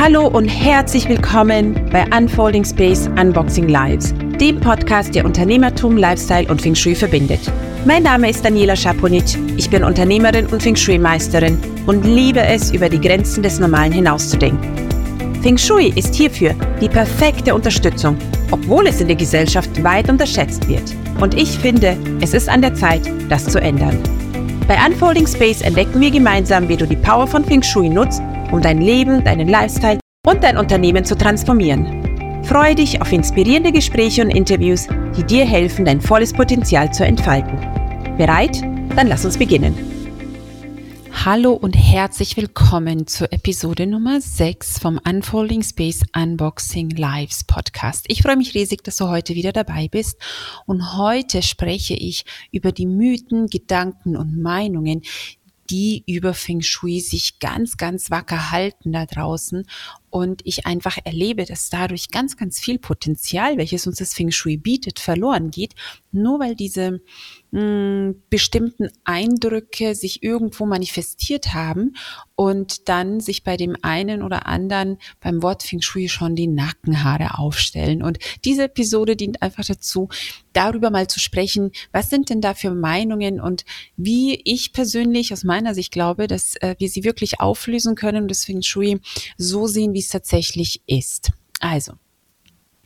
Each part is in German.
Hallo und herzlich willkommen bei Unfolding Space Unboxing Lives, dem Podcast, der Unternehmertum, Lifestyle und Feng Shui verbindet. Mein Name ist Daniela Schaponic, ich bin Unternehmerin und Feng Shui-Meisterin und liebe es, über die Grenzen des Normalen hinauszudenken. Feng Shui ist hierfür die perfekte Unterstützung, obwohl es in der Gesellschaft weit unterschätzt wird. Und ich finde, es ist an der Zeit, das zu ändern. Bei Unfolding Space entdecken wir gemeinsam, wie du die Power von Feng Shui nutzt, um dein Leben, deinen Lifestyle und dein Unternehmen zu transformieren. Freue dich auf inspirierende Gespräche und Interviews, die dir helfen, dein volles Potenzial zu entfalten. Bereit? Dann lass uns beginnen. Hallo und herzlich willkommen zur Episode Nummer 6 vom Unfolding Space Unboxing Lives Podcast. Ich freue mich riesig, dass du heute wieder dabei bist und heute spreche ich über die Mythen, Gedanken und Meinungen, die über Feng Shui sich ganz, ganz wacker halten da draußen und ich einfach erlebe, dass dadurch ganz, ganz viel Potenzial, welches uns das Feng Shui bietet, verloren geht, nur weil diese mh, hm, bestimmten Eindrücke sich irgendwo manifestiert haben und dann sich bei dem einen oder anderen beim Wort Feng Shui schon die Nackenhaare aufstellen. Und diese Episode dient einfach dazu, darüber mal zu sprechen, was sind denn da für Meinungen und wie ich persönlich aus meiner Sicht glaube, dass äh, wir sie wirklich auflösen können und das Feng Shui so sehen, wie es tatsächlich ist. Also,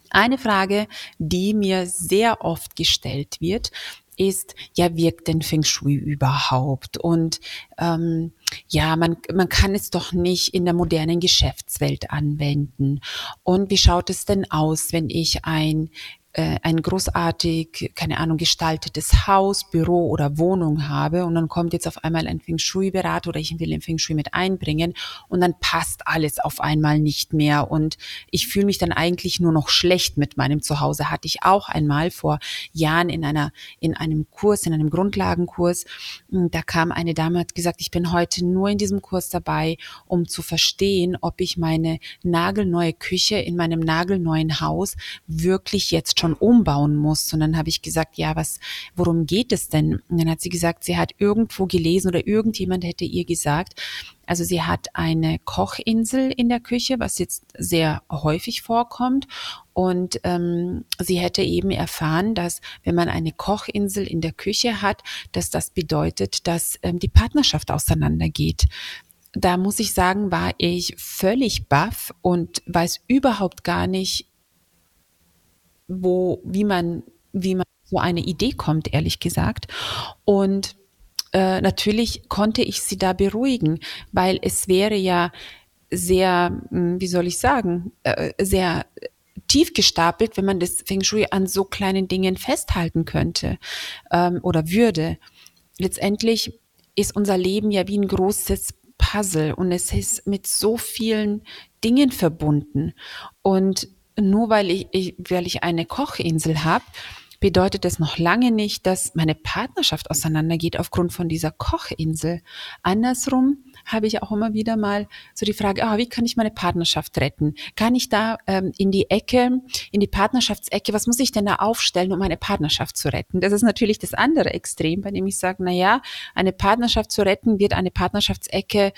eine Frage, die mir sehr oft gestellt wird, ist, ja, wirkt denn Feng Shui überhaupt? Und ähm, ja, man, man kann es doch nicht in der modernen Geschäftswelt anwenden. Und wie schaut es denn aus, wenn ich ein äh, ein großartig, keine Ahnung, gestaltetes Haus, Büro oder Wohnung habe und dann kommt jetzt auf einmal ein Feng Shui-Berater oder ich will den Feng Shui mit einbringen und dann passt alles auf einmal nicht mehr und ich fühle mich dann eigentlich nur noch schlecht mit meinem Zuhause. Hatte ich auch einmal vor Jahren in einer, in einem Kurs, in einem Grundlagenkurs. Hm, da kam eine Dame, hat gesagt, ich bin heute nur in diesem Kurs dabei, um zu verstehen, ob ich meine nagelneue Küche in meinem nagelneuen Haus wirklich jetzt schon umbauen muss. Und dann habe ich gesagt, ja, was, worum geht es denn? Und dann hat sie gesagt, sie hat irgendwo gelesen oder irgendjemand hätte ihr gesagt, also sie hat eine Kochinsel in der Küche, was jetzt sehr häufig vorkommt. Und ähm, sie hätte eben erfahren, dass wenn man eine Kochinsel in der Küche hat, dass das bedeutet, dass ähm, die Partnerschaft auseinandergeht da muss ich sagen, war ich völlig baff und weiß überhaupt gar nicht, wo, wie man, wie man so eine Idee kommt, ehrlich gesagt. Und äh, natürlich konnte ich sie da beruhigen, weil es wäre ja sehr, hm, wie soll ich sagen, äh, sehr tief gestapelt, wenn man das Feng Shui an so kleinen Dingen festhalten könnte ähm, oder würde. Letztendlich ist unser Leben ja wie ein großes Puzzle und es ist mit so vielen Dingen verbunden. Und nur weil ich, ich, weil ich eine Kochinsel habe, bedeutet das noch lange nicht, dass meine Partnerschaft auseinandergeht aufgrund von dieser Kochinsel. Andersrum habe ich auch immer wieder mal so die Frage, ah, wie kann ich meine Partnerschaft retten? Kann ich da ähm, in die Ecke, in die Partnerschaftsecke, was muss ich denn da aufstellen, um meine Partnerschaft zu retten? Das ist natürlich das andere Extrem, bei dem ich sage, na ja, eine Partnerschaft zu retten wird eine Partnerschaftsecke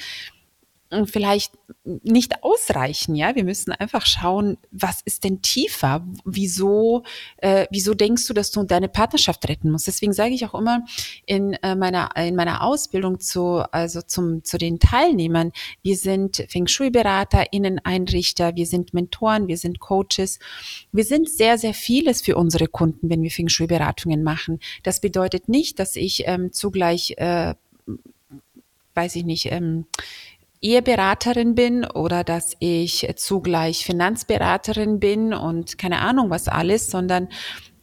vielleicht nicht ausreichen. Ja, wir müssen einfach schauen, was ist denn tiefer? Wieso, äh, wieso denkst du, dass du deine Partnerschaft retten musst? Deswegen sage ich auch immer in äh, meiner in meiner Ausbildung zu also zum zu den Teilnehmern: Wir sind Feng Shui Berater, Inneneinrichter, wir sind Mentoren, wir sind Coaches, wir sind sehr sehr vieles für unsere Kunden, wenn wir Feng Shui Beratungen machen. Das bedeutet nicht, dass ich ähm, zugleich äh, weiß ich nicht ähm, Eheberaterin bin oder dass ich zugleich Finanzberaterin bin und keine Ahnung was alles, sondern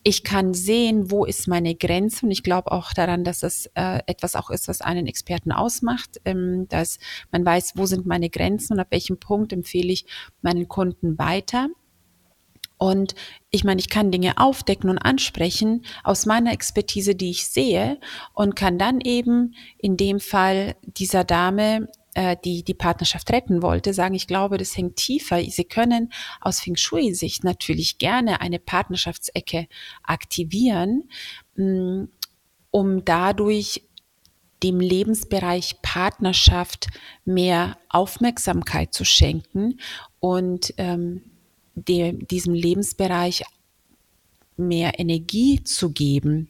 ich kann sehen, wo ist meine Grenze und ich glaube auch daran, dass das äh, etwas auch ist, was einen Experten ausmacht, ähm, dass man weiß, wo sind meine Grenzen und ab welchem Punkt empfehle ich meinen Kunden weiter. Und ich meine, ich kann Dinge aufdecken und ansprechen aus meiner Expertise, die ich sehe und kann dann eben in dem Fall dieser Dame äh, die die Partnerschaft retten wollte, sagen, ich glaube, das hängt tiefer. Sie können aus Feng Shui-Sicht natürlich gerne eine Partnerschaftsecke aktivieren, mm, um dadurch dem Lebensbereich Partnerschaft mehr Aufmerksamkeit zu schenken und ähm, dem, diesem Lebensbereich mehr Energie zu geben.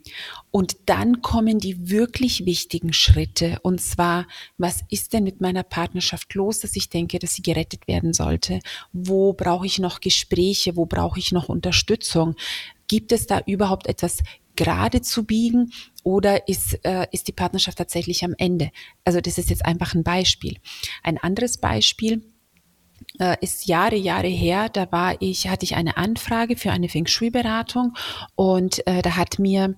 Und dann kommen die wirklich wichtigen Schritte. Und zwar, was ist denn mit meiner Partnerschaft los, dass ich denke, dass sie gerettet werden sollte? Wo brauche ich noch Gespräche? Wo brauche ich noch Unterstützung? Gibt es da überhaupt etwas gerade zu biegen oder ist, äh, ist die Partnerschaft tatsächlich am Ende? Also das ist jetzt einfach ein Beispiel. Ein anderes Beispiel, äh, ist Jahre, Jahre her. Da war ich, hatte ich eine Anfrage für eine Feng Shui-Beratung und äh, da hat mir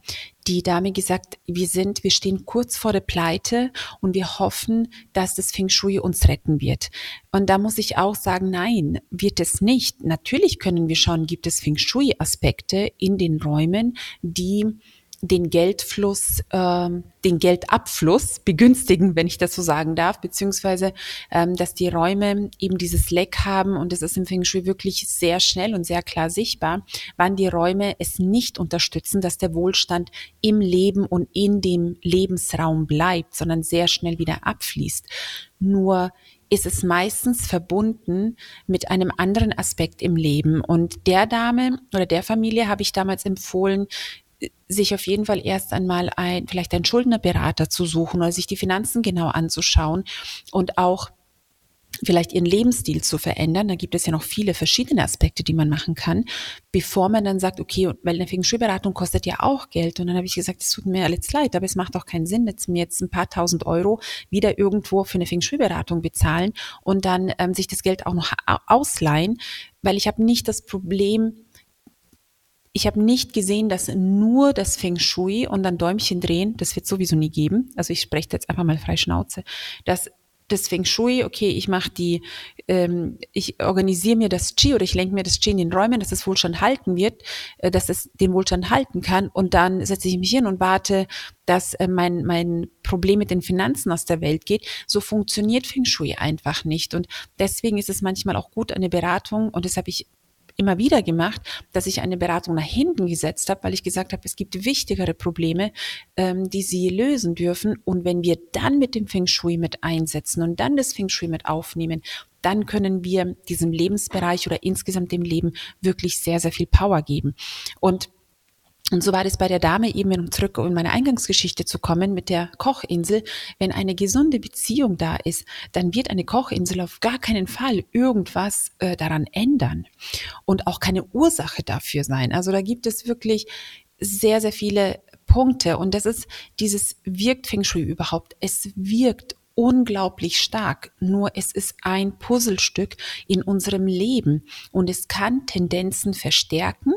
die Dame gesagt, wir sind, wir stehen kurz vor der Pleite und wir hoffen, dass das Feng Shui uns retten wird. Und da muss ich auch sagen, nein, wird es nicht. Natürlich können wir schauen, gibt es Feng Shui-Aspekte in den Räumen, die den Geldfluss, äh, den Geldabfluss begünstigen, wenn ich das so sagen darf, beziehungsweise ähm, dass die Räume eben dieses Leck haben und es ist im Feng Shui wirklich sehr schnell und sehr klar sichtbar, wann die Räume es nicht unterstützen, dass der Wohlstand im Leben und in dem Lebensraum bleibt, sondern sehr schnell wieder abfließt. Nur ist es meistens verbunden mit einem anderen Aspekt im Leben. Und der Dame oder der Familie habe ich damals empfohlen, sich auf jeden Fall erst einmal ein, vielleicht einen Schuldnerberater zu suchen oder sich die Finanzen genau anzuschauen und auch vielleicht ihren Lebensstil zu verändern. Da gibt es ja noch viele verschiedene Aspekte, die man machen kann, bevor man dann sagt, okay, weil eine Feng Shui-Beratung kostet ja auch Geld. Und dann habe ich gesagt, es tut mir alles leid, aber es macht auch keinen Sinn, jetzt mir jetzt ein paar tausend Euro wieder irgendwo für eine Feng Shui-Beratung bezahlen und dann ähm, sich das Geld auch noch ausleihen, weil ich habe nicht das Problem, ich habe nicht gesehen, dass nur das Feng Shui und dann Däumchen drehen, das wird sowieso nie geben. Also ich spreche jetzt einfach mal frei Schnauze, dass das Feng Shui, okay, ich mache die, ähm, ich organisiere mir das Qi oder ich lenke mir das Qi in den Räumen, dass es Wohlstand halten wird, äh, dass es den Wohlstand halten kann und dann setze ich mich hin und warte, dass äh, mein, mein Problem mit den Finanzen aus der Welt geht. So funktioniert Feng Shui einfach nicht und deswegen ist es manchmal auch gut, eine Beratung und das habe ich immer wieder gemacht, dass ich eine Beratung nach hinten gesetzt habe, weil ich gesagt habe, es gibt wichtigere Probleme, ähm, die sie lösen dürfen. Und wenn wir dann mit dem Feng Shui mit einsetzen und dann das Feng Shui mit aufnehmen, dann können wir diesem Lebensbereich oder insgesamt dem Leben wirklich sehr, sehr viel Power geben. Und und so war das bei der Dame eben, um zurück in meine Eingangsgeschichte zu kommen mit der Kochinsel. Wenn eine gesunde Beziehung da ist, dann wird eine Kochinsel auf gar keinen Fall irgendwas äh, daran ändern und auch keine Ursache dafür sein. Also da gibt es wirklich sehr, sehr viele Punkte und das ist dieses wirkt Feng Shui überhaupt. Es wirkt unglaublich stark. Nur es ist ein Puzzlestück in unserem Leben und es kann Tendenzen verstärken.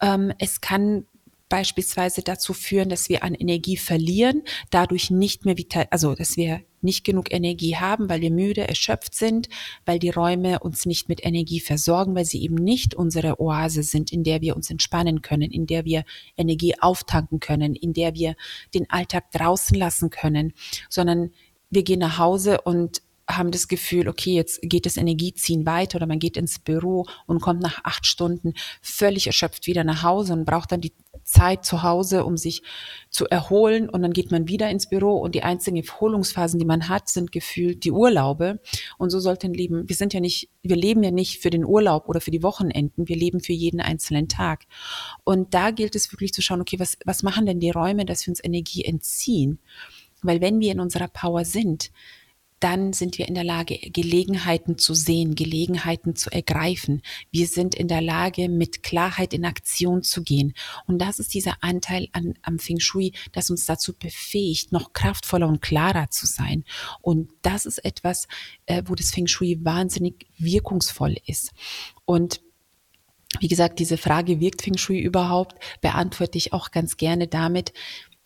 Ähm, es kann beispielsweise dazu führen, dass wir an Energie verlieren, dadurch nicht mehr vital, also dass wir nicht genug Energie haben, weil wir müde, erschöpft sind, weil die Räume uns nicht mit Energie versorgen, weil sie eben nicht unsere Oase sind, in der wir uns entspannen können, in der wir Energie auftanken können, in der wir den Alltag draußen lassen können, sondern wir gehen nach Hause und haben das Gefühl, okay, jetzt geht das Energieziehen weiter oder man geht ins Büro und kommt nach acht Stunden völlig erschöpft wieder nach Hause und braucht dann die Zeit zu Hause, um sich zu erholen. Und dann geht man wieder ins Büro. Und die einzigen Erholungsphasen, die man hat, sind gefühlt die Urlaube. Und so sollte ein Leben, wir sind ja nicht, wir leben ja nicht für den Urlaub oder für die Wochenenden, wir leben für jeden einzelnen Tag. Und da gilt es wirklich zu schauen, okay, was, was machen denn die Räume, dass wir uns Energie entziehen? Weil wenn wir in unserer Power sind, dann sind wir in der Lage, Gelegenheiten zu sehen, Gelegenheiten zu ergreifen. Wir sind in der Lage, mit Klarheit in Aktion zu gehen. Und das ist dieser Anteil an, am Feng Shui, das uns dazu befähigt, noch kraftvoller und klarer zu sein. Und das ist etwas, äh, wo das Feng Shui wahnsinnig wirkungsvoll ist. Und wie gesagt, diese Frage, wirkt Feng Shui überhaupt, beantworte ich auch ganz gerne damit,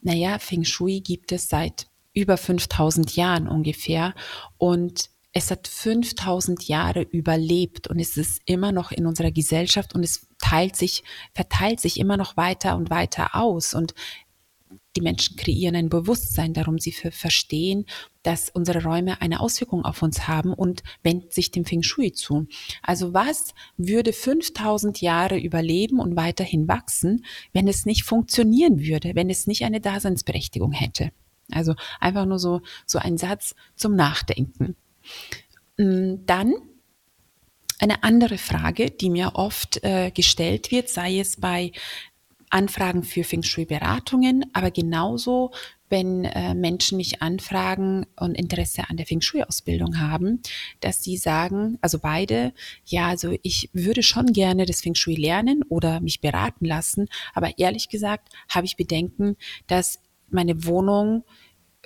naja, Feng Shui gibt es seit über 5000 Jahren ungefähr und es hat 5000 Jahre überlebt und es ist immer noch in unserer Gesellschaft und es teilt sich, verteilt sich immer noch weiter und weiter aus und die Menschen kreieren ein Bewusstsein darum, sie verstehen, dass unsere Räume eine Auswirkung auf uns haben und wenden sich dem Feng Shui zu. Also was würde 5000 Jahre überleben und weiterhin wachsen, wenn es nicht funktionieren würde, wenn es nicht eine Daseinsberechtigung hätte? Also einfach nur so, so ein Satz zum Nachdenken. Mm, dann eine andere Frage, die mir oft äh, gestellt wird, sei es bei Anfragen für Feng Shui-Beratungen, aber genauso, wenn äh, Menschen mich anfragen und Interesse an der Feng Shui-Ausbildung haben, dass sie sagen, also beide, ja, also ich würde schon gerne das Feng Shui lernen oder mich beraten lassen, aber ehrlich gesagt habe ich Bedenken, dass meine Wohnung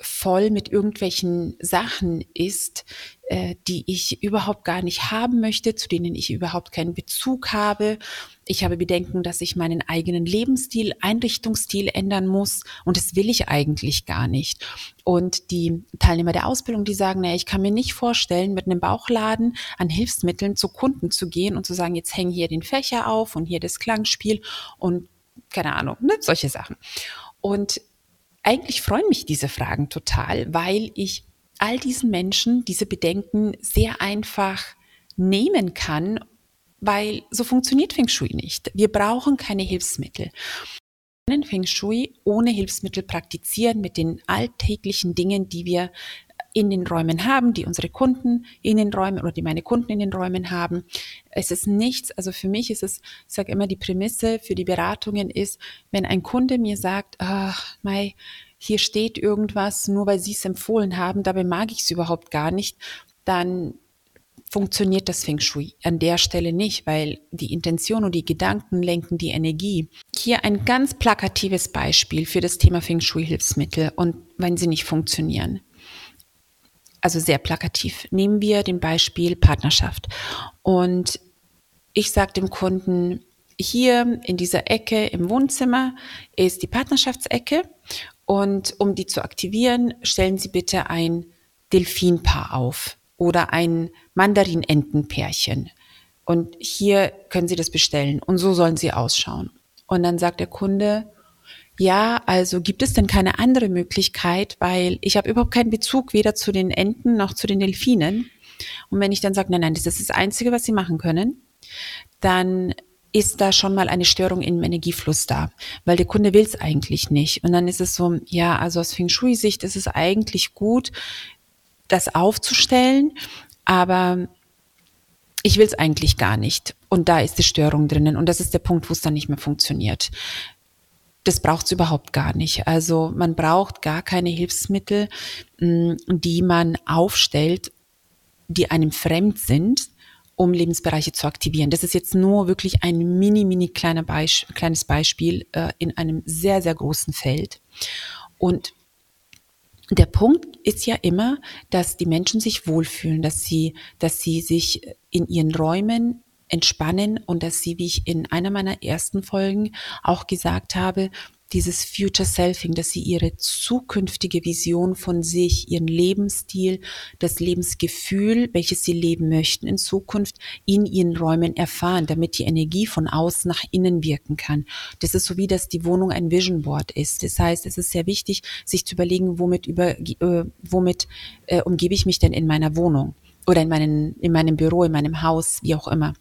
voll mit irgendwelchen Sachen ist, äh, die ich überhaupt gar nicht haben möchte, zu denen ich überhaupt keinen Bezug habe. Ich habe Bedenken, dass ich meinen eigenen Lebensstil, Einrichtungsstil ändern muss und das will ich eigentlich gar nicht. Und die Teilnehmer der Ausbildung, die sagen, naja, ich kann mir nicht vorstellen, mit einem Bauchladen an Hilfsmitteln zu Kunden zu gehen und zu sagen, jetzt hängen hier den Fächer auf und hier das Klangspiel und keine Ahnung, ne, solche Sachen. Und eigentlich freuen mich diese Fragen total, weil ich all diesen Menschen diese Bedenken sehr einfach nehmen kann, weil so funktioniert Feng Shui nicht. Wir brauchen keine Hilfsmittel. Wir können Feng Shui ohne Hilfsmittel praktizieren mit den alltäglichen Dingen, die wir in den Räumen haben, die unsere Kunden in den Räumen oder die meine Kunden in den Räumen haben. Es ist nichts, also für mich ist es, ich sage immer, die Prämisse für die Beratungen ist, wenn ein Kunde mir sagt, ach, Mai, hier steht irgendwas, nur weil Sie es empfohlen haben, dabei mag ich es überhaupt gar nicht, dann funktioniert das Feng Shui an der Stelle nicht, weil die Intention und die Gedanken lenken die Energie. Hier ein ganz plakatives Beispiel für das Thema Feng Shui Hilfsmittel und wenn sie nicht funktionieren also sehr plakativ. Nehmen wir den Beispiel Partnerschaft. Und ich sage dem Kunden, hier in dieser Ecke im Wohnzimmer ist die Partnerschaftsecke. Und um die zu aktivieren, stellen Sie bitte ein Delfinpaar auf oder ein Mandarin-Entenpärchen. Und hier können Sie das bestellen. Und so sollen sie ausschauen. Und dann sagt der Kunde, ja, also gibt es denn keine andere Möglichkeit, weil ich habe überhaupt keinen Bezug weder zu den Enten noch zu den Delfinen. Und wenn ich dann sage, nein, nein, das ist das Einzige, was Sie machen können, dann ist da schon mal eine Störung im Energiefluss da, weil der Kunde will es eigentlich nicht. Und dann ist es so, ja, also aus Feng Shui-Sicht ist es eigentlich gut, das aufzustellen, aber ich will es eigentlich gar nicht. Und da ist die Störung drinnen. Und das ist der Punkt, wo es dann nicht mehr funktioniert das braucht es überhaupt gar nicht. Also man braucht gar keine Hilfsmittel, mm, die man aufstellt, die einem fremd sind, um Lebensbereiche zu aktivieren. Das ist jetzt nur wirklich ein mini, mini kleiner Beisp kleines Beispiel äh, in einem sehr, sehr großen Feld. Und der Punkt ist ja immer, dass die Menschen sich wohlfühlen, dass sie, dass sie sich in ihren Räumen entspannen und dass sie, wie ich in einer meiner ersten Folgen auch gesagt habe, dieses Future Selfing, dass sie ihre zukünftige Vision von sich, ihren Lebensstil, das Lebensgefühl, welches sie leben möchten in Zukunft, in ihren Räumen erfahren, damit die Energie von außen nach innen wirken kann. Das ist so wie, dass die Wohnung ein Vision Board ist. Das heißt, es ist sehr wichtig, sich zu überlegen, womit über, äh, womit äh, umgebe ich mich denn in meiner Wohnung oder in, meinen, in meinem Büro, in meinem Haus, wie auch immer.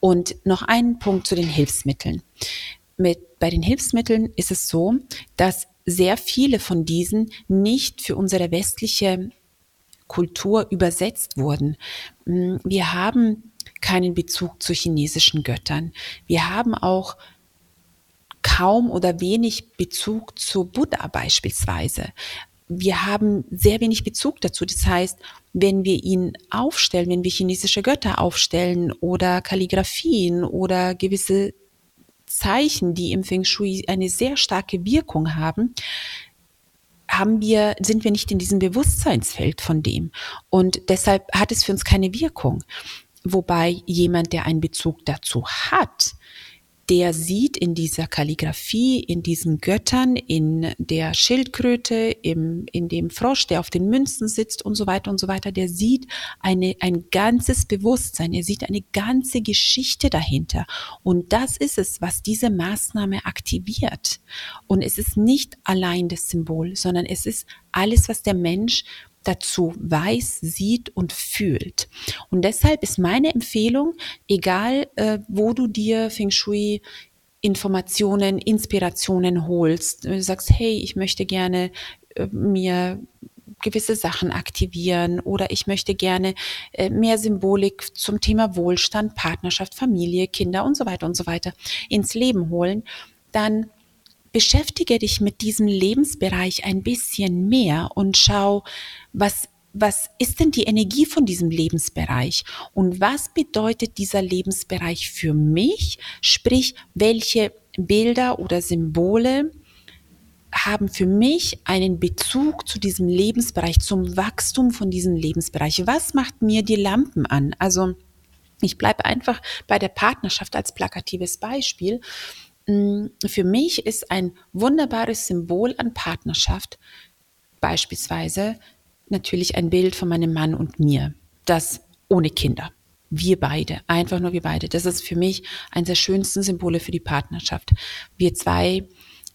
Und noch ein Punkt zu den Hilfsmitteln. Mit, bei den Hilfsmitteln ist es so, dass sehr viele von diesen nicht für unsere westliche Kultur übersetzt wurden. Mm, wir haben keinen Bezug zu chinesischen Göttern. Wir haben auch kaum oder wenig Bezug zu Buddha beispielsweise wir haben sehr wenig Bezug dazu. Das heißt, wenn wir ihn aufstellen, wenn wir chinesische Götter aufstellen oder Kalligraphien oder gewisse Zeichen, die im Feng Shui eine sehr starke Wirkung haben, haben wir, sind wir nicht in diesem Bewusstseinsfeld von dem. Und deshalb hat es für uns keine Wirkung. Wobei jemand, der einen Bezug dazu hat, der sieht in dieser Kalligraphie, in diesen Göttern, in der Schildkröte, im, in dem Frosch, der auf den Münzen sitzt und so weiter und so weiter, der sieht eine, ein ganzes Bewusstsein, er sieht eine ganze Geschichte dahinter. Und das ist es, was diese Maßnahme aktiviert. Und es ist nicht allein das Symbol, sondern es ist alles, was der Mensch dazu weiß, sieht und fühlt. Und deshalb ist meine Empfehlung, egal äh, wo du dir Feng Shui Informationen, Inspirationen holst, du sagst, hey, ich möchte gerne äh, mir gewisse Sachen aktivieren oder ich möchte gerne äh, mehr Symbolik zum Thema Wohlstand, Partnerschaft, Familie, Kinder und so weiter und so weiter ins Leben holen, dann beschäftige dich mit diesem Lebensbereich ein bisschen mehr und schau, was was ist denn die Energie von diesem Lebensbereich und was bedeutet dieser Lebensbereich für mich? Sprich, welche Bilder oder Symbole haben für mich einen Bezug zu diesem Lebensbereich, zum Wachstum von diesem Lebensbereich. Was macht mir die Lampen an? Also ich bleibe einfach bei der Partnerschaft als plakatives Beispiel. Mm, für mich ist ein wunderbares Symbol an Partnerschaft beispielsweise natürlich ein Bild von meinem Mann und mir, das ohne Kinder. Wir beide, einfach nur wir beide. Das ist für mich eines der schönsten Symbole für die Partnerschaft. Wir zwei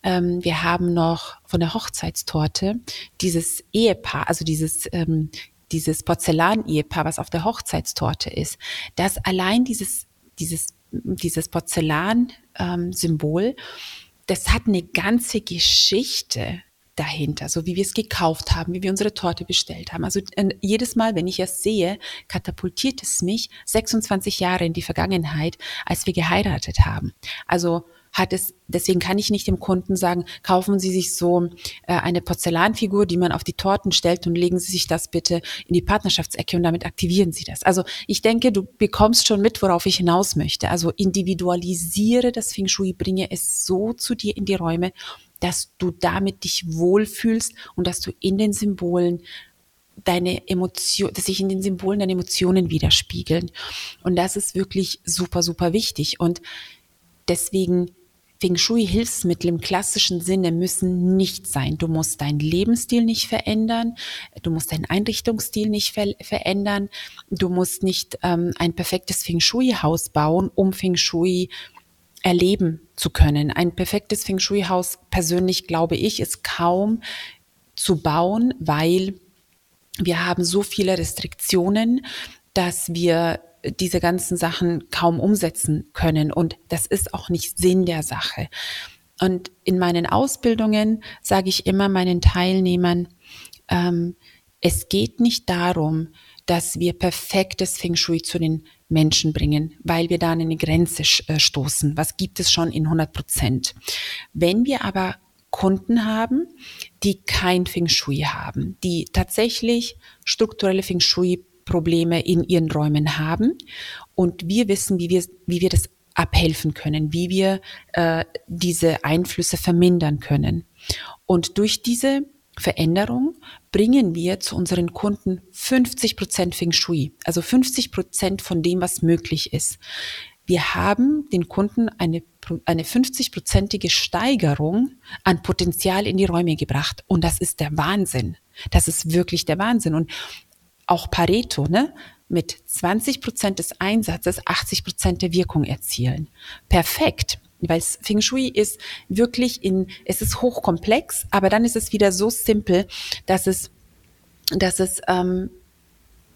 ähm, wir haben noch von der Hochzeitstorte dieses Ehepaar, also dieses ähm, dieses Porzellan-Ehepaar, was auf der Hochzeitstorte ist, das allein dieses dieses dieses Porzellan-Symbol, das hat eine ganze Geschichte dahinter, so wie wir es gekauft haben, wie wir unsere Torte bestellt haben. Also äh, jedes Mal, wenn ich es sehe, katapultiert es mich 26 Jahre in die Vergangenheit, als wir geheiratet haben. Also hat es, deswegen kann ich nicht dem Kunden sagen, kaufen Sie sich so äh, eine Porzellanfigur, die man auf die Torten stellt und legen Sie sich das bitte in die Partnerschaftsecke und damit aktivieren Sie das. Also ich denke, du bekommst schon mit, worauf ich hinaus möchte. Also individualisiere das Feng Shui, bringe es so zu dir in die Räume, dass du damit dich wohlfühlst und dass du in den Symbolen deine Emotion, dass sich in den Symbolen deine Emotionen widerspiegeln. Und das ist wirklich super, super wichtig. Und deswegen Feng Shui-Hilfsmittel im klassischen Sinne müssen nicht sein. Du musst deinen Lebensstil nicht verändern, du musst deinen Einrichtungsstil nicht ver verändern, du musst nicht ähm, ein perfektes Feng Shui-Haus bauen, um Feng Shui erleben zu können. Ein perfektes Feng Shui-Haus, persönlich glaube ich, ist kaum zu bauen, weil wir haben so viele Restriktionen, dass wir diese ganzen Sachen kaum umsetzen können. Und das ist auch nicht Sinn der Sache. Und in meinen Ausbildungen sage ich immer meinen Teilnehmern, ähm, es geht nicht darum, dass wir perfektes Feng Shui zu den Menschen bringen, weil wir da eine Grenze äh, stoßen. Was gibt es schon in 100 Prozent? Wenn wir aber Kunden haben, die kein Feng Shui haben, die tatsächlich strukturelle Feng Shui Probleme in ihren Räumen haben. Und wir wissen, wie wir, wie wir das abhelfen können, wie wir äh, diese Einflüsse vermindern können. Und durch diese Veränderung bringen wir zu unseren Kunden 50 Prozent Feng Shui, also 50 Prozent von dem, was möglich ist. Wir haben den Kunden eine, eine 50-prozentige Steigerung an Potenzial in die Räume gebracht. Und das ist der Wahnsinn. Das ist wirklich der Wahnsinn. Und auch Pareto, ne? Mit 20 Prozent des Einsatzes 80 Prozent der Wirkung erzielen. Perfekt. Weil Feng Shui ist wirklich in, es ist hochkomplex, aber dann ist es wieder so simpel, dass es, dass es ähm,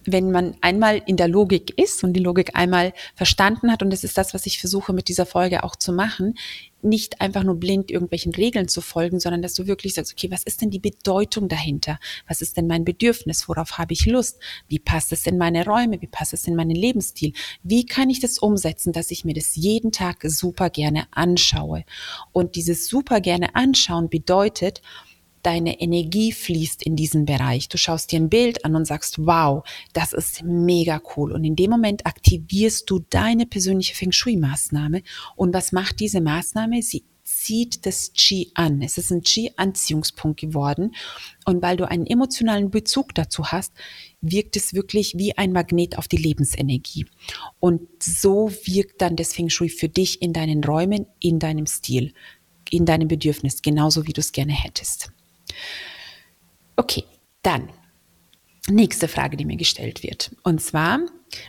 wenn man einmal in der Logik ist und die Logik einmal verstanden hat, und das ist das, was ich versuche mit dieser Folge auch zu machen, nicht einfach nur blind irgendwelchen Regeln zu folgen, sondern dass du wirklich sagst, okay, was ist denn die Bedeutung dahinter? Was ist denn mein Bedürfnis? Worauf habe ich Lust? Wie passt es in meine Räume? Wie passt es in meinen Lebensstil? Wie kann ich das umsetzen, dass ich mir das jeden Tag super gerne anschaue? Und dieses super gerne anschauen bedeutet, deine Energie fließt in diesen Bereich. Du schaust dir ein Bild an und sagst, wow, das ist mega cool. Und in dem Moment aktivierst du deine persönliche Feng Shui-Maßnahme. Und was macht diese Maßnahme? Sie zieht das Qi an. Es ist ein Qi-Anziehungspunkt geworden. Und weil du einen emotionalen Bezug dazu hast, wirkt es wirklich wie ein Magnet auf die Lebensenergie. Und so wirkt dann das Feng Shui für dich in deinen Räumen, in deinem Stil, in deinem Bedürfnis, genauso wie du es gerne hättest. Okay, dann nächste Frage, die mir gestellt wird. Und zwar,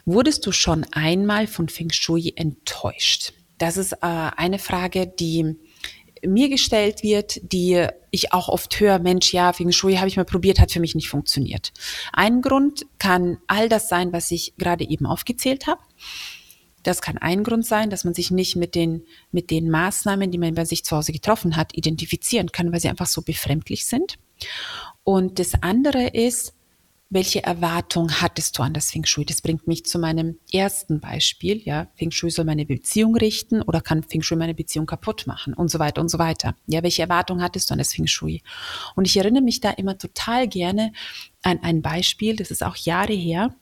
wurdest du schon einmal von Feng Shui enttäuscht? Das ist äh, eine Frage, die mir gestellt wird, die ich auch oft höre, Mensch, ja, Feng Shui habe ich mal probiert, hat für mich nicht funktioniert. Ein Grund kann all das sein, was ich gerade eben aufgezählt habe. Das kann ein Grund sein, dass man sich nicht mit den, mit den Maßnahmen, die man bei sich zu Hause getroffen hat, identifizieren kann, weil sie einfach so befremdlich sind. Und das andere ist, welche Erwartung hattest du an das Feng Shui? Das bringt mich zu meinem ersten Beispiel. Ja, Feng Shui soll meine Beziehung richten oder kann Feng Shui meine Beziehung kaputt machen und so weiter und so weiter. Ja, welche Erwartung hattest du an das Feng Shui? Und ich erinnere mich da immer total gerne an ein Beispiel, das ist auch Jahre her.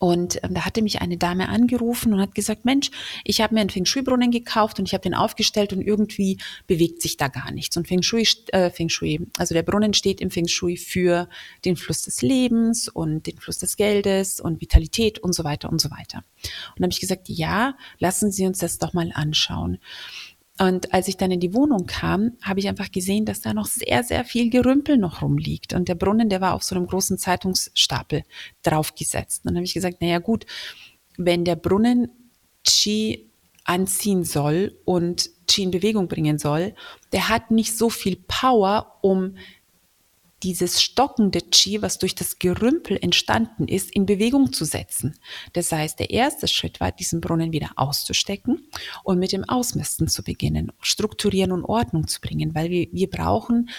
Und ähm, da hatte mich eine Dame angerufen und hat gesagt, Mensch, ich habe mir einen Feng Shui-Brunnen gekauft und ich habe den aufgestellt und irgendwie bewegt sich da gar nichts. Und Feng Shui, äh, Feng Shui, also der Brunnen steht im Feng Shui für den Fluss des Lebens und den Fluss des Geldes und Vitalität und so weiter und so weiter. Und dann habe ich gesagt, ja, lassen Sie uns das doch mal anschauen. Und als ich dann in die Wohnung kam, habe ich einfach gesehen, dass da noch sehr, sehr viel Gerümpel noch rumliegt. Und der Brunnen, der war auf so einem großen Zeitungsstapel draufgesetzt. Und dann habe ich gesagt, naja gut, wenn der Brunnen Qi anziehen soll und Qi in Bewegung bringen soll, der hat nicht so viel Power, um dieses stockende Qi, was durch das Gerümpel entstanden ist, in Bewegung zu setzen. Das heißt, der erste Schritt war, diesen Brunnen wieder auszustecken und mit dem Ausmisten zu beginnen, strukturieren und Ordnung zu bringen, weil wir, wir brauchen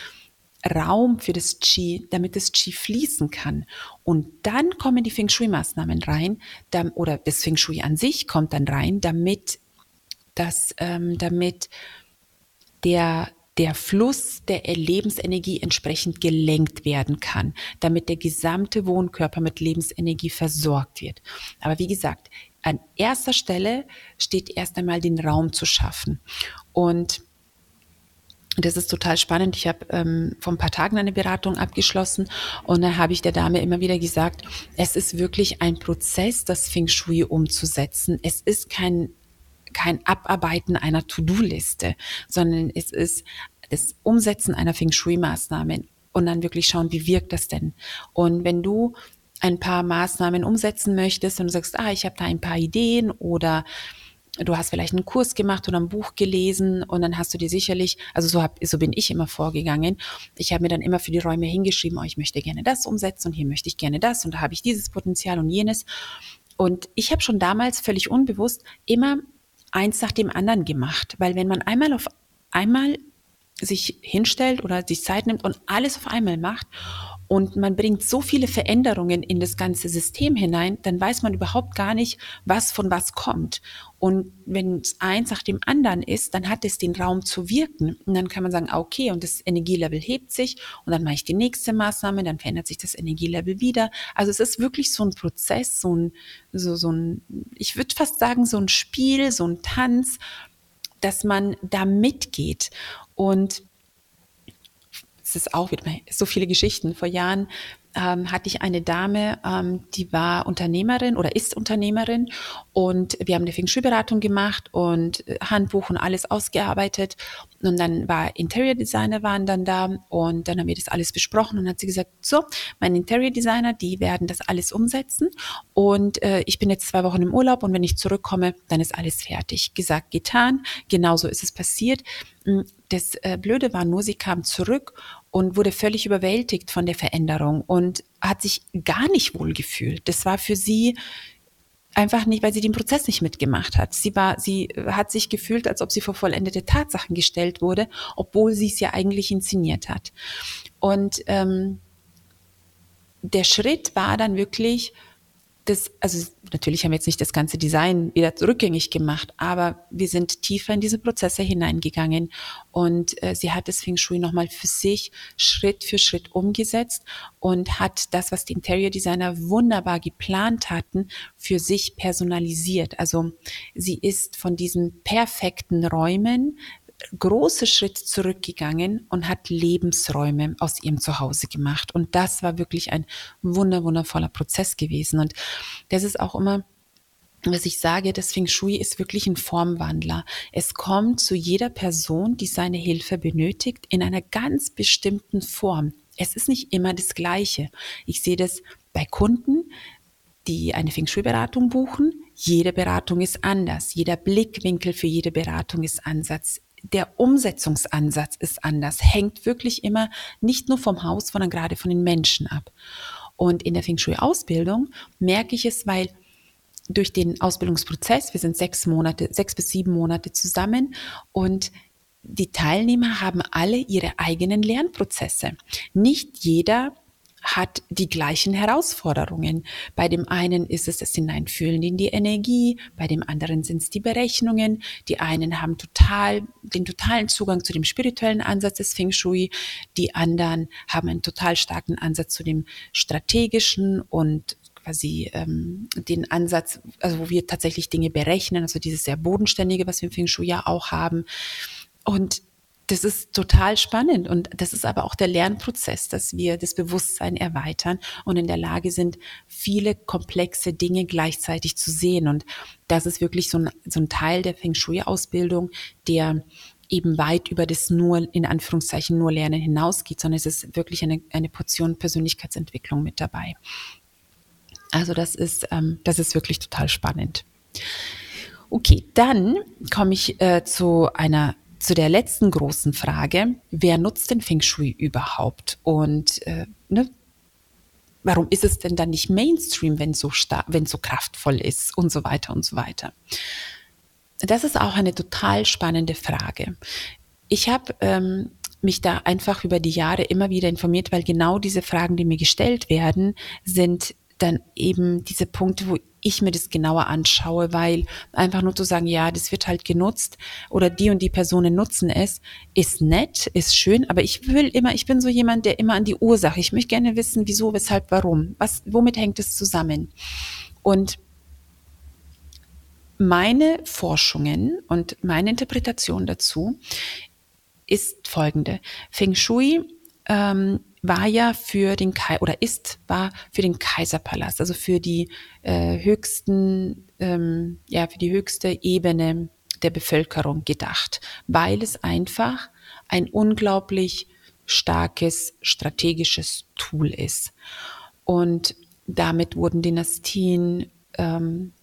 Raum für das Qi, damit das Qi fließen kann. Und dann kommen die Feng Shui-Maßnahmen rein, oder das Feng Shui an sich kommt dann rein, damit das, ähm, damit der der Fluss der Lebensenergie entsprechend gelenkt werden kann, damit der gesamte Wohnkörper mit Lebensenergie versorgt wird. Aber wie gesagt, an erster Stelle steht erst einmal den Raum zu schaffen. Und das ist total spannend. Ich habe ähm, vor ein paar Tagen eine Beratung abgeschlossen und da habe ich der Dame immer wieder gesagt, es ist wirklich ein Prozess, das Feng Shui umzusetzen. Es ist kein kein Abarbeiten einer To-Do-Liste, sondern es ist das Umsetzen einer Feng Shui-Maßnahme und dann wirklich schauen, wie wirkt das denn? Und wenn du ein paar Maßnahmen umsetzen möchtest und du sagst, ah, ich habe da ein paar Ideen oder du hast vielleicht einen Kurs gemacht oder ein Buch gelesen und dann hast du dir sicherlich, also so, hab, so bin ich immer vorgegangen, ich habe mir dann immer für die Räume hingeschrieben, oh, ich möchte gerne das umsetzen und hier möchte ich gerne das und da habe ich dieses Potenzial und jenes. Und ich habe schon damals völlig unbewusst immer eins nach dem anderen gemacht, weil wenn man einmal auf einmal sich hinstellt oder sich Zeit nimmt und alles auf einmal macht und man bringt so viele Veränderungen in das ganze System hinein, dann weiß man überhaupt gar nicht, was von was kommt. Und wenn es eins nach dem anderen ist, dann hat es den Raum zu wirken. Und dann kann man sagen, ah, okay, und das Energielevel hebt sich und dann mache ich die nächste Maßnahme, dann verändert sich das Energielevel wieder. Also es ist wirklich so ein Prozess, so ein, so, so ein, ich würde fast sagen, so ein Spiel, so ein Tanz, dass man da mitgeht. Und es ist auch wieder so viele Geschichten. Vor Jahren ähm, hatte ich eine Dame, ähm, die war Unternehmerin oder ist Unternehmerin und wir haben eine Feng Shui-Beratung gemacht und äh, Handbuch und alles ausgearbeitet und dann war Interior Designer waren dann da und dann haben wir das alles besprochen und hat sie gesagt, so, mein Interior Designer, die werden das alles umsetzen und äh, ich bin jetzt zwei Wochen im Urlaub und wenn ich zurückkomme, dann ist alles fertig. Gesagt, getan, genauso ist es passiert. Hm, das äh, Blöde war nur, sie kam zurück und wurde völlig überwältigt von der Veränderung und hat sich gar nicht wohl gefühlt. Das war für sie einfach nicht, weil sie den Prozess nicht mitgemacht hat. Sie war, sie hat sich gefühlt, als ob sie vor vollendete Tatsachen gestellt wurde, obwohl sie es ja eigentlich inszeniert hat. Und ähm, der Schritt war dann wirklich, das, also natürlich haben wir jetzt nicht das ganze Design wieder rückgängig gemacht, aber wir sind tiefer in diese Prozesse hineingegangen und äh, sie hat das Feng Shui nochmal für sich Schritt für Schritt umgesetzt und hat das, was die Interior Designer wunderbar geplant hatten, für sich personalisiert. Also sie ist von diesen perfekten Räumen große Schritt zurückgegangen und hat Lebensräume aus ihrem Zuhause gemacht. Und das war wirklich ein wunder, wundervoller Prozess gewesen. Und das ist auch immer was ich sage, das Feng Shui ist wirklich ein Formwandler. Es kommt zu jeder Person, die seine Hilfe benötigt, in einer ganz bestimmten Form. Es ist nicht immer das Gleiche. Ich sehe das bei Kunden, die eine Feng Shui-Beratung buchen. Jede Beratung ist anders. Jeder Blickwinkel für jede Beratung ist Ansatz der Umsetzungsansatz ist anders, hängt wirklich immer nicht nur vom Haus, sondern gerade von den Menschen ab. Und in der Feng Shui-Ausbildung merke ich es, weil durch den Ausbildungsprozess, wir sind sechs Monate, sechs bis sieben Monate zusammen und die Teilnehmer haben alle ihre eigenen Lernprozesse. Nicht jeder hat die gleichen Herausforderungen. Bei dem einen ist es das Hineinfühlen in die Energie, bei dem anderen sind es die Berechnungen. Die einen haben total den totalen Zugang zu dem spirituellen Ansatz des Feng Shui, die anderen haben einen total starken Ansatz zu dem strategischen und quasi ähm, den Ansatz, also wo wir tatsächlich Dinge berechnen, also dieses sehr bodenständige, was wir im Feng Shui ja auch haben. Und das ist total spannend und das ist aber auch der Lernprozess, dass wir das Bewusstsein erweitern und in der Lage sind, viele komplexe Dinge gleichzeitig zu sehen. Und das ist wirklich so ein, so ein Teil der Feng Shui-Ausbildung, der eben weit über das nur, in Anführungszeichen, nur Lernen hinausgeht, sondern es ist wirklich eine, eine Portion Persönlichkeitsentwicklung mit dabei. Also das ist, ähm, das ist wirklich total spannend. Okay, dann komme ich äh, zu einer zu der letzten großen Frage, wer nutzt den Feng Shui überhaupt? Und äh, ne, warum ist es denn dann nicht Mainstream, wenn so wenn so kraftvoll ist und so weiter und so weiter? Das ist auch eine total spannende Frage. Ich habe ähm, mich da einfach über die Jahre immer wieder informiert, weil genau diese Fragen, die mir gestellt werden, sind dann eben diese Punkte, wo ich mir das genauer anschaue, weil einfach nur zu sagen, ja, das wird halt genutzt oder die und die Personen nutzen es, ist nett, ist schön, aber ich will immer, ich bin so jemand, der immer an die Ursache, ich möchte gerne wissen, wieso, weshalb, warum, was, womit hängt es zusammen? Und meine Forschungen und meine Interpretation dazu ist folgende. Feng Shui ähm, war ja für den Kai oder ist war für den Kaiserpalast, also für die äh, höchsten, ähm, ja für die höchste Ebene der Bevölkerung gedacht, weil es einfach ein unglaublich starkes strategisches Tool ist. Und damit wurden Dynastien ähm,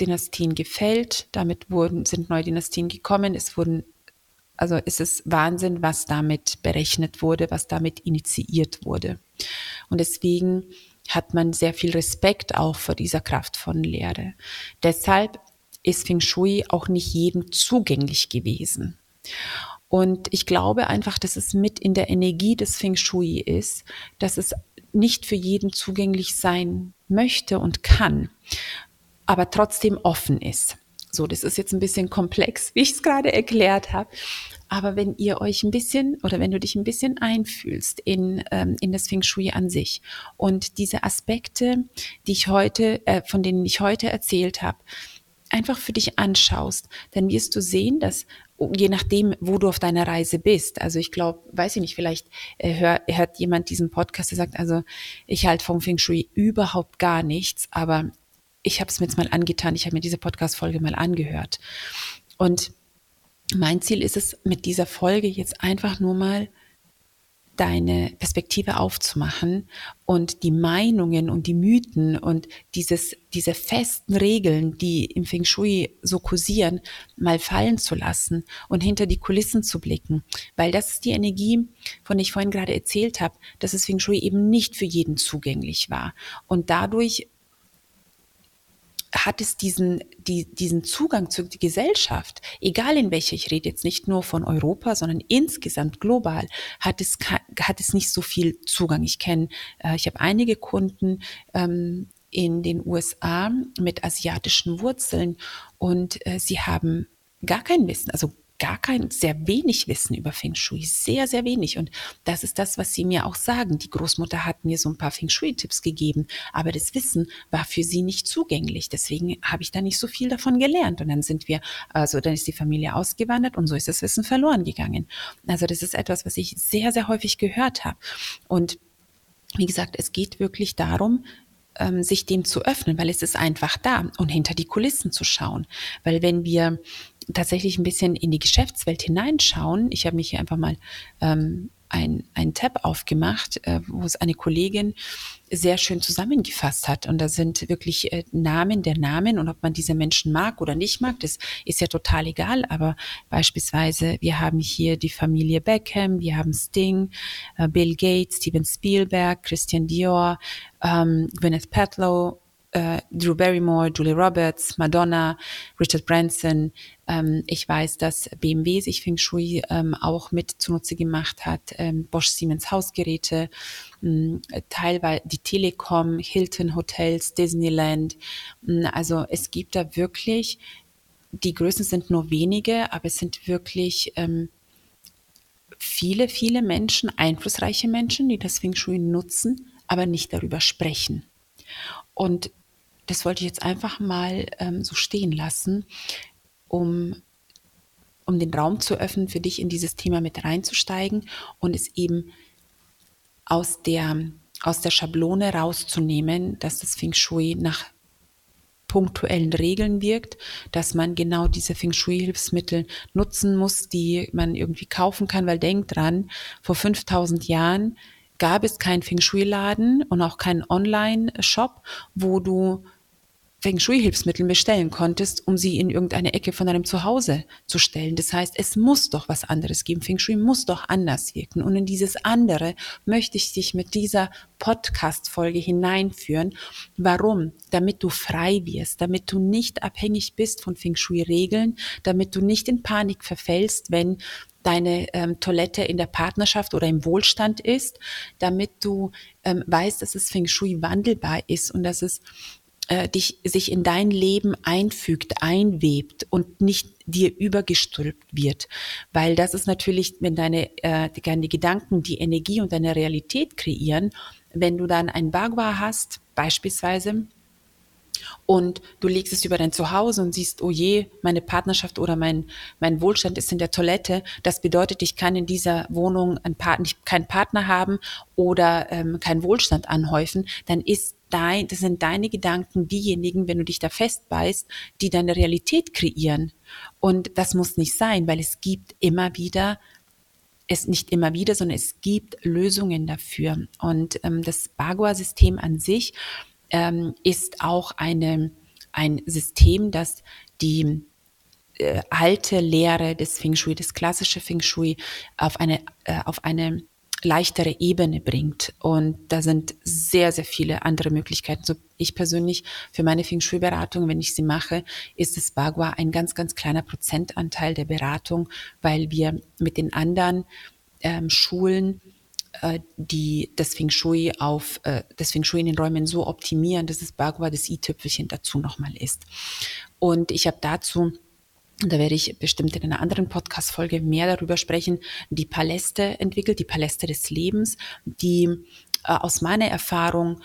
Dynastien gefällt, damit wurden, sind neue Dynastien gekommen, es wurden also ist es Wahnsinn, was damit berechnet wurde, was damit initiiert wurde. Und deswegen hat man sehr viel Respekt auch vor dieser kraftvollen Lehre. Deshalb ist Feng Shui auch nicht jedem zugänglich gewesen. Und ich glaube einfach, dass es mit in der Energie des Feng Shui ist, dass es nicht für jeden zugänglich sein möchte und kann, aber trotzdem offen ist. So, das ist jetzt ein bisschen komplex, wie ich es gerade erklärt habe. Aber wenn ihr euch ein bisschen oder wenn du dich ein bisschen einfühlst in, ähm, in das Feng Shui an sich und diese Aspekte, die ich heute, äh, von denen ich heute erzählt habe, einfach für dich anschaust, dann wirst du sehen, dass je nachdem, wo du auf deiner Reise bist. Also ich glaube, weiß ich nicht, vielleicht äh, hör, hört jemand diesen Podcast, der sagt, also ich halte vom Feng Shui überhaupt gar nichts, aber ich habe es mir jetzt mal angetan, ich habe mir diese Podcast-Folge mal angehört. Und mein Ziel ist es, mit dieser Folge jetzt einfach nur mal deine Perspektive aufzumachen und die Meinungen und die Mythen und dieses, diese festen Regeln, die im Feng Shui so kursieren, mal fallen zu lassen und hinter die Kulissen zu blicken. Weil das ist die Energie, von der ich vorhin gerade erzählt habe, dass das Feng Shui eben nicht für jeden zugänglich war. Und dadurch hat es diesen, die, diesen Zugang zur Gesellschaft, egal in welcher, ich rede jetzt nicht nur von Europa, sondern insgesamt global, hat es, hat es nicht so viel Zugang. Ich kenne, äh, ich habe einige Kunden ähm, in den USA mit asiatischen Wurzeln und äh, sie haben gar kein Wissen, also gar kein, sehr wenig Wissen über Feng Shui, sehr, sehr wenig. Und das ist das, was sie mir auch sagen. Die Großmutter hat mir so ein paar Feng Shui-Tipps gegeben, aber das Wissen war für sie nicht zugänglich. Deswegen habe ich da nicht so viel davon gelernt. Und dann sind wir, also dann ist die Familie ausgewandert und so ist das Wissen verloren gegangen. Also das ist etwas, was ich sehr, sehr häufig gehört habe. Und wie gesagt, es geht wirklich darum, ähm, sich dem zu öffnen, weil es ist einfach da und hinter die Kulissen zu schauen. Weil wenn wir tatsächlich ein bisschen in die Geschäftswelt hineinschauen, ich habe mich hier einfach mal ähm, ein, ein Tab aufgemacht, äh, wo es eine Kollegin sehr schön zusammengefasst hat. Und da sind wirklich äh, Namen der Namen und ob man diese Menschen mag oder nicht mag, das ist ja total egal. Aber beispielsweise, wir haben hier die Familie Beckham, wir haben Sting, äh, Bill Gates, Steven Spielberg, Christian Dior, ähm, Gwyneth Paltrow, äh, Drew Barrymore, Julie Roberts, Madonna, Richard Branson. Ähm, ich weiß, dass BMW sich Feng Shui ähm, auch mit zunutze gemacht hat, ähm, Bosch Siemens Hausgeräte, ähm, teilweise die Telekom, Hilton Hotels, Disneyland. Ähm, also es gibt da wirklich, die Größen sind nur wenige, aber es sind wirklich ähm, viele, viele Menschen, einflussreiche Menschen, die das Feng Shui nutzen, aber nicht darüber sprechen. Und das wollte ich jetzt einfach mal ähm, so stehen lassen, um, um den Raum zu öffnen, für dich in dieses Thema mit reinzusteigen und es eben aus der, aus der Schablone rauszunehmen, dass das Feng Shui nach punktuellen Regeln wirkt, dass man genau diese Feng Shui-Hilfsmittel nutzen muss, die man irgendwie kaufen kann, weil denk dran, vor 5000 Jahren gab es keinen Feng Shui-Laden und auch keinen Online-Shop, wo du Feng Shui-Hilfsmittel bestellen konntest, um sie in irgendeine Ecke von deinem Zuhause zu stellen. Das heißt, es muss doch was anderes geben. Feng Shui muss doch anders wirken. Und in dieses andere möchte ich dich mit dieser Podcast-Folge hineinführen. Warum? Damit du frei wirst, damit du nicht abhängig bist von Feng Shui-Regeln, damit du nicht in Panik verfällst, wenn deine ähm, Toilette in der Partnerschaft oder im Wohlstand ist, damit du ähm, weißt, dass es Feng Shui wandelbar ist und dass es äh, dich, sich in dein Leben einfügt, einwebt und nicht dir übergestülpt wird. Weil das ist natürlich, wenn deine, äh, deine Gedanken die Energie und deine Realität kreieren, wenn du dann ein Bagua hast, beispielsweise, und du legst es über dein Zuhause und siehst, oh je, meine Partnerschaft oder mein, mein Wohlstand ist in der Toilette. Das bedeutet, ich kann in dieser Wohnung ein Part, keinen Partner haben oder ähm, keinen Wohlstand anhäufen. Dann ist dein, das sind deine Gedanken diejenigen, wenn du dich da festbeißt, die deine Realität kreieren. Und das muss nicht sein, weil es gibt immer wieder es nicht immer wieder, sondern es gibt Lösungen dafür. Und ähm, das Bagua-System an sich ähm, ist auch eine, ein System, das die äh, alte Lehre des Feng Shui, das klassische Feng Shui auf eine, äh, auf eine leichtere Ebene bringt. Und da sind sehr, sehr viele andere Möglichkeiten. So ich persönlich für meine Feng Shui-Beratung, wenn ich sie mache, ist das Bagua ein ganz, ganz kleiner Prozentanteil der Beratung, weil wir mit den anderen ähm, Schulen äh, die das Feng Shui auf äh, das Feng Shui in den Räumen so optimieren, dass das Bagua das i-Tüpfelchen dazu nochmal ist. Und ich habe dazu da werde ich bestimmt in einer anderen Podcast-Folge mehr darüber sprechen, die Paläste entwickelt, die Paläste des Lebens, die äh, aus meiner Erfahrung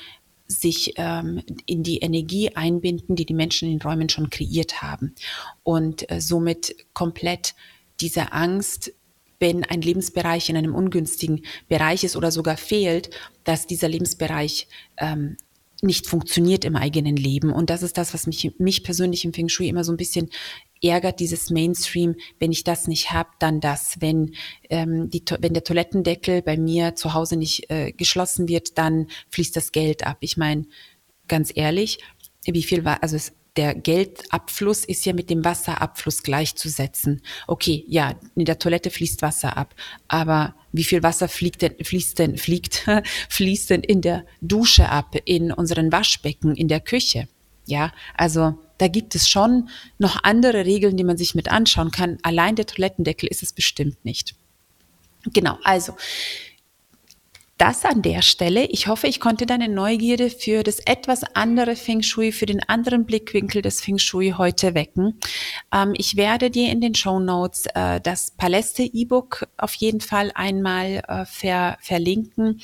sich ähm, in die Energie einbinden, die die Menschen in den Räumen schon kreiert haben. Und äh, somit komplett diese Angst wenn ein Lebensbereich in einem ungünstigen Bereich ist oder sogar fehlt, dass dieser Lebensbereich ähm, nicht funktioniert im eigenen Leben. Und das ist das, was mich, mich persönlich im Feng Shui immer so ein bisschen ärgert, dieses Mainstream. Wenn ich das nicht habe, dann das. Wenn, ähm, die, wenn der Toilettendeckel bei mir zu Hause nicht äh, geschlossen wird, dann fließt das Geld ab. Ich meine, ganz ehrlich, wie viel war, also es, der Geldabfluss ist ja mit dem Wasserabfluss gleichzusetzen. Okay, ja, in der Toilette fließt Wasser ab, aber wie viel Wasser fliegt denn, fließt denn, fliegt, fließt denn in der Dusche ab, in unseren Waschbecken, in der Küche? Ja, also da gibt es schon noch andere Regeln, die man sich mit anschauen kann. Allein der Toilettendeckel ist es bestimmt nicht. Genau, also das an der Stelle. Ich hoffe, ich konnte deine Neugierde für das etwas andere Feng Shui, für den anderen Blickwinkel des Feng Shui heute wecken. Ähm, ich werde dir in den Show Notes äh, das Paläste E-Book auf jeden Fall einmal äh, ver verlinken.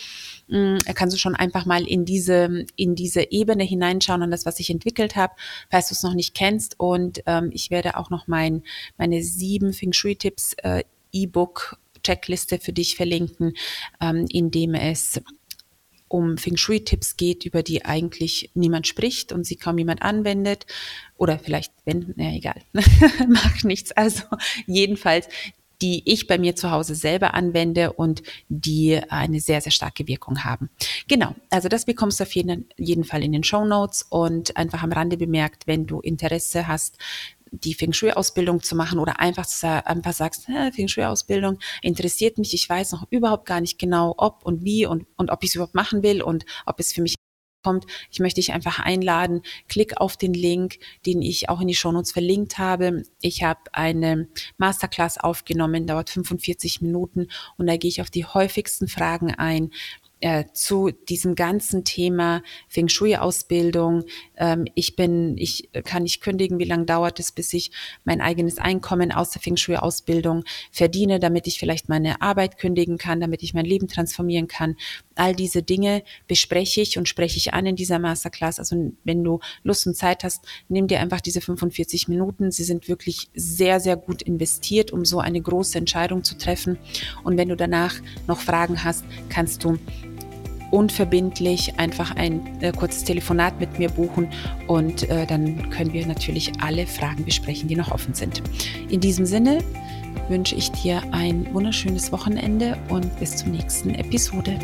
Ähm, kannst du schon einfach mal in diese, in diese Ebene hineinschauen an das, was ich entwickelt habe, falls du es noch nicht kennst. Und ähm, ich werde auch noch mein, meine sieben Feng Shui-Tipps äh, E-Book Checkliste für dich verlinken, ähm, indem es um Feng Shui-Tipps geht, über die eigentlich niemand spricht und sie kaum jemand anwendet. Oder vielleicht, wenn, na egal, macht nichts. Also jedenfalls, die ich bei mir zu Hause selber anwende und die eine sehr, sehr starke Wirkung haben. Genau, also das bekommst du auf jeden, jeden Fall in den Show Notes und einfach am Rande bemerkt, wenn du Interesse hast, die Feng Shui-Ausbildung zu machen oder einfach, einfach sagst, Feng Shui-Ausbildung interessiert mich, ich weiß noch überhaupt gar nicht genau, ob und wie und, und ob ich es überhaupt machen will und ob es für mich kommt. Ich möchte dich einfach einladen. Klick auf den Link, den ich auch in die Shownotes verlinkt habe. Ich habe eine Masterclass aufgenommen, dauert 45 Minuten und da gehe ich auf die häufigsten Fragen ein äh, zu diesem ganzen Thema Feng Shui-Ausbildung. Ähm, ich bin, ich kann nicht kündigen, wie lange dauert es, bis ich mein eigenes Einkommen aus der Feng Shui-Ausbildung verdiene, damit ich vielleicht meine Arbeit kündigen kann, damit ich mein Leben transformieren kann. All diese Dinge bespreche ich und spreche ich an in dieser Masterclass. Also wenn du Lust und Zeit hast, nimm dir einfach diese 45 Minuten. Sie sind wirklich sehr, sehr gut investiert, um so eine große Entscheidung zu treffen. Und wenn du danach noch Fragen hast, kannst du unverbindlich einfach ein äh, kurzes Telefonat mit mir buchen und äh, dann können wir natürlich alle Fragen besprechen, die noch offen sind. In diesem Sinne wünsche ich dir ein wunderschönes Wochenende und bis zur nächsten Episode.